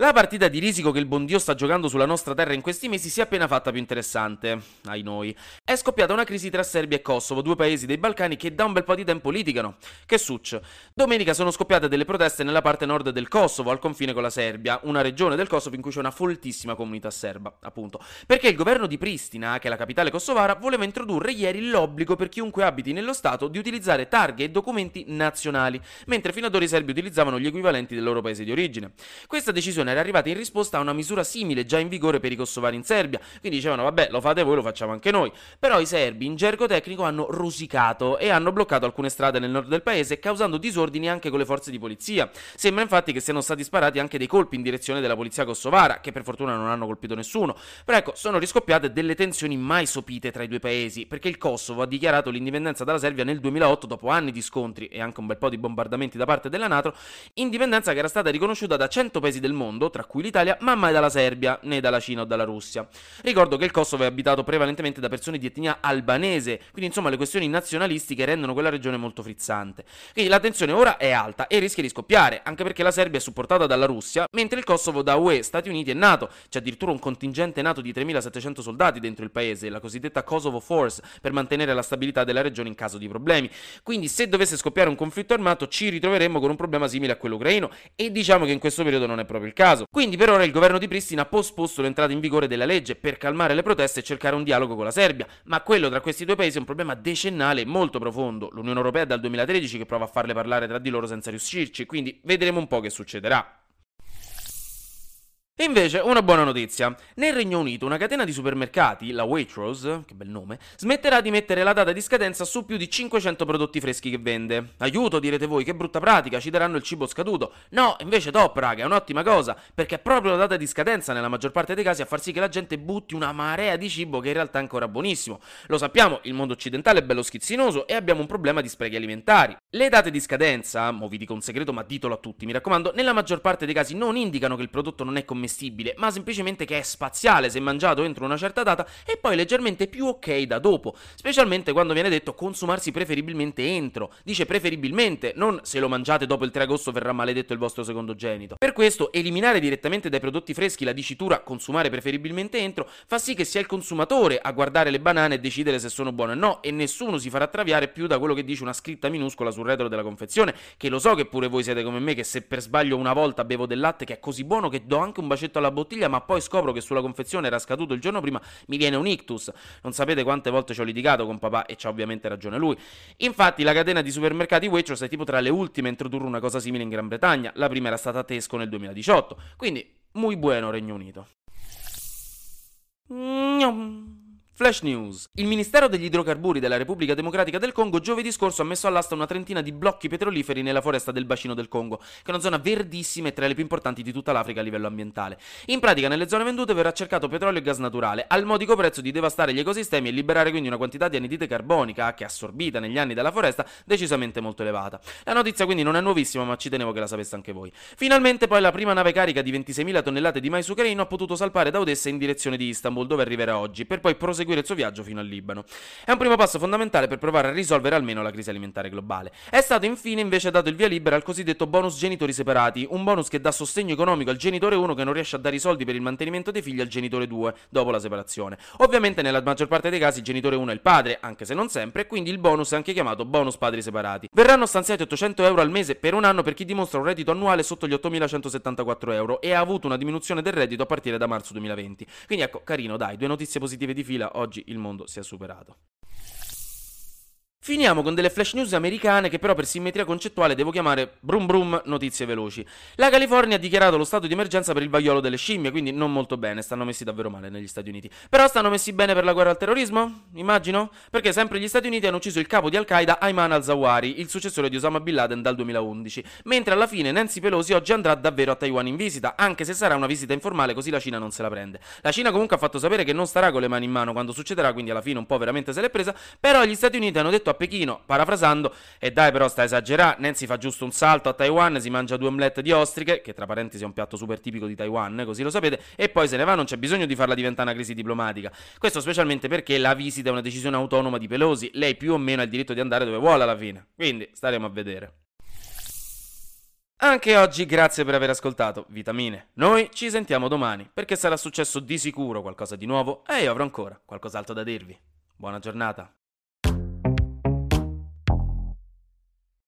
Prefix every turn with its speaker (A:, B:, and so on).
A: La partita di risico che il buon Dio sta giocando sulla nostra terra in questi mesi si è appena fatta più interessante, ai noi. È scoppiata una crisi tra Serbia e Kosovo, due paesi dei Balcani che da un bel po' di tempo litigano. Che succe? Domenica sono scoppiate delle proteste nella parte nord del Kosovo, al confine con la Serbia, una regione del Kosovo in cui c'è una foltissima comunità serba, appunto. Perché il governo di Pristina, che è la capitale kosovara, voleva introdurre ieri l'obbligo per chiunque abiti nello Stato di utilizzare targhe e documenti nazionali, mentre fino ad ora i serbi utilizzavano gli equivalenti del loro paese di origine. Questa decisione era arrivata in risposta a una misura simile già in vigore per i kosovari in Serbia. Quindi dicevano, vabbè, lo fate voi, lo facciamo anche noi. Però i serbi, in gergo tecnico, hanno rosicato e hanno bloccato alcune strade nel nord del paese, causando disordini anche con le forze di polizia. Sembra infatti che siano stati sparati anche dei colpi in direzione della polizia kosovara, che per fortuna non hanno colpito nessuno. Però ecco, sono riscoppiate delle tensioni mai sopite tra i due paesi, perché il Kosovo ha dichiarato l'indipendenza dalla Serbia nel 2008 dopo anni di scontri e anche un bel po' di bombardamenti da parte della NATO, indipendenza che era stata riconosciuta da 100 paesi del mondo, tra cui l'Italia, ma mai dalla Serbia, né dalla Cina o dalla Russia. Ricordo che il Kosovo è abitato prevalentemente da persone di etnia albanese, quindi insomma le questioni nazionalistiche rendono quella regione molto frizzante. Quindi la tensione ora è alta e rischia di scoppiare, anche perché la Serbia è supportata dalla Russia, mentre il Kosovo da UE, Stati Uniti e NATO. C'è addirittura un contingente NATO di 3.700 soldati dentro il paese, la cosiddetta Kosovo Force, per mantenere la stabilità della regione in caso di problemi. Quindi se dovesse scoppiare un conflitto armato ci ritroveremmo con un problema simile a quello ucraino e diciamo che in questo periodo non è proprio il caso. Quindi per ora il governo di Pristina ha posposto l'entrata in vigore della legge per calmare le proteste e cercare un dialogo con la Serbia, ma quello tra questi due paesi è un problema decennale molto profondo. L'Unione Europea è dal 2013 che prova a farle parlare tra di loro senza riuscirci, quindi vedremo un po' che succederà. E invece, una buona notizia. Nel Regno Unito una catena di supermercati, la Waitrose, che bel nome, smetterà di mettere la data di scadenza su più di 500 prodotti freschi che vende. Aiuto, direte voi, che brutta pratica, ci daranno il cibo scaduto. No, invece top, raga, è un'ottima cosa, perché è proprio la data di scadenza nella maggior parte dei casi a far sì che la gente butti una marea di cibo che in realtà è ancora buonissimo. Lo sappiamo, il mondo occidentale è bello schizzinoso e abbiamo un problema di sprechi alimentari. Le date di scadenza, mo vi dico un segreto ma ditelo a tutti, mi raccomando, nella maggior parte dei casi non indicano che il prodotto non è commestibile commestibile, ma semplicemente che è spaziale se mangiato entro una certa data e poi leggermente più ok da dopo, specialmente quando viene detto consumarsi preferibilmente entro. Dice preferibilmente, non se lo mangiate dopo il 3 agosto verrà maledetto il vostro secondogenito. Per questo eliminare direttamente dai prodotti freschi la dicitura consumare preferibilmente entro fa sì che sia il consumatore a guardare le banane e decidere se sono buone o no e nessuno si farà traviare più da quello che dice una scritta minuscola sul retro della confezione, che lo so che pure voi siete come me che se per sbaglio una volta bevo del latte che è così buono che do anche un bacetto bacetto alla bottiglia, ma poi scopro che sulla confezione era scaduto il giorno prima, mi viene un ictus. Non sapete quante volte ci ho litigato con papà e c'ha ovviamente ragione lui. Infatti, la catena di supermercati Waitrose è tipo tra le ultime a introdurre una cosa simile in Gran Bretagna. La prima era stata Tesco nel 2018. Quindi, muy buono Regno Unito. Mm-hmm. Flash News. Il Ministero degli idrocarburi della Repubblica Democratica del Congo giovedì scorso ha messo all'asta una trentina di blocchi petroliferi nella foresta del bacino del Congo, che è una zona verdissima e tra le più importanti di tutta l'Africa a livello ambientale. In pratica, nelle zone vendute verrà cercato petrolio e gas naturale, al modico prezzo di devastare gli ecosistemi e liberare quindi una quantità di anidride carbonica, che assorbita negli anni dalla foresta, decisamente molto elevata. La notizia quindi non è nuovissima, ma ci tenevo che la sapeste anche voi. Finalmente poi la prima nave carica di 26.000 tonnellate di mais ucraino ha potuto salpare da Odessa in direzione di Istanbul, dove arriverà oggi, per poi proseguire proseguire il suo viaggio fino al Libano. È un primo passo fondamentale per provare a risolvere almeno la crisi alimentare globale. È stato infine invece dato il via libera al cosiddetto bonus genitori separati, un bonus che dà sostegno economico al genitore 1 che non riesce a dare i soldi per il mantenimento dei figli al genitore 2 dopo la separazione. Ovviamente nella maggior parte dei casi il genitore 1 è il padre, anche se non sempre, e quindi il bonus è anche chiamato bonus padri separati. Verranno stanziati 800 euro al mese per un anno per chi dimostra un reddito annuale sotto gli 8.174 euro e ha avuto una diminuzione del reddito a partire da marzo 2020. Quindi ecco, carino, dai, due notizie positive di fila, oggi il mondo si è superato. Finiamo con delle flash news americane che però per simmetria concettuale devo chiamare brum brum notizie veloci. La California ha dichiarato lo stato di emergenza per il vaiolo delle scimmie, quindi non molto bene, stanno messi davvero male negli Stati Uniti. Però stanno messi bene per la guerra al terrorismo? Immagino? Perché sempre gli Stati Uniti hanno ucciso il capo di Al-Qaeda Ayman al-Zawahiri, il successore di Osama Bin Laden dal 2011, mentre alla fine Nancy Pelosi oggi andrà davvero a Taiwan in visita, anche se sarà una visita informale così la Cina non se la prende. La Cina comunque ha fatto sapere che non starà con le mani in mano quando succederà, quindi alla fine un po' veramente se l'è presa, però gli Stati Uniti hanno detto a Pechino, parafrasando, e dai però sta esagerà, Nancy fa giusto un salto a Taiwan, si mangia due omelette di ostriche, che tra parentesi è un piatto super tipico di Taiwan, così lo sapete, e poi se ne va, non c'è bisogno di farla diventare una crisi diplomatica. Questo specialmente perché la visita è una decisione autonoma di Pelosi, lei più o meno ha il diritto di andare dove vuole alla fine. Quindi staremo a vedere. Anche oggi grazie per aver ascoltato Vitamine. Noi ci sentiamo domani perché sarà successo di sicuro qualcosa di nuovo e io avrò ancora qualcos'altro da dirvi. Buona giornata.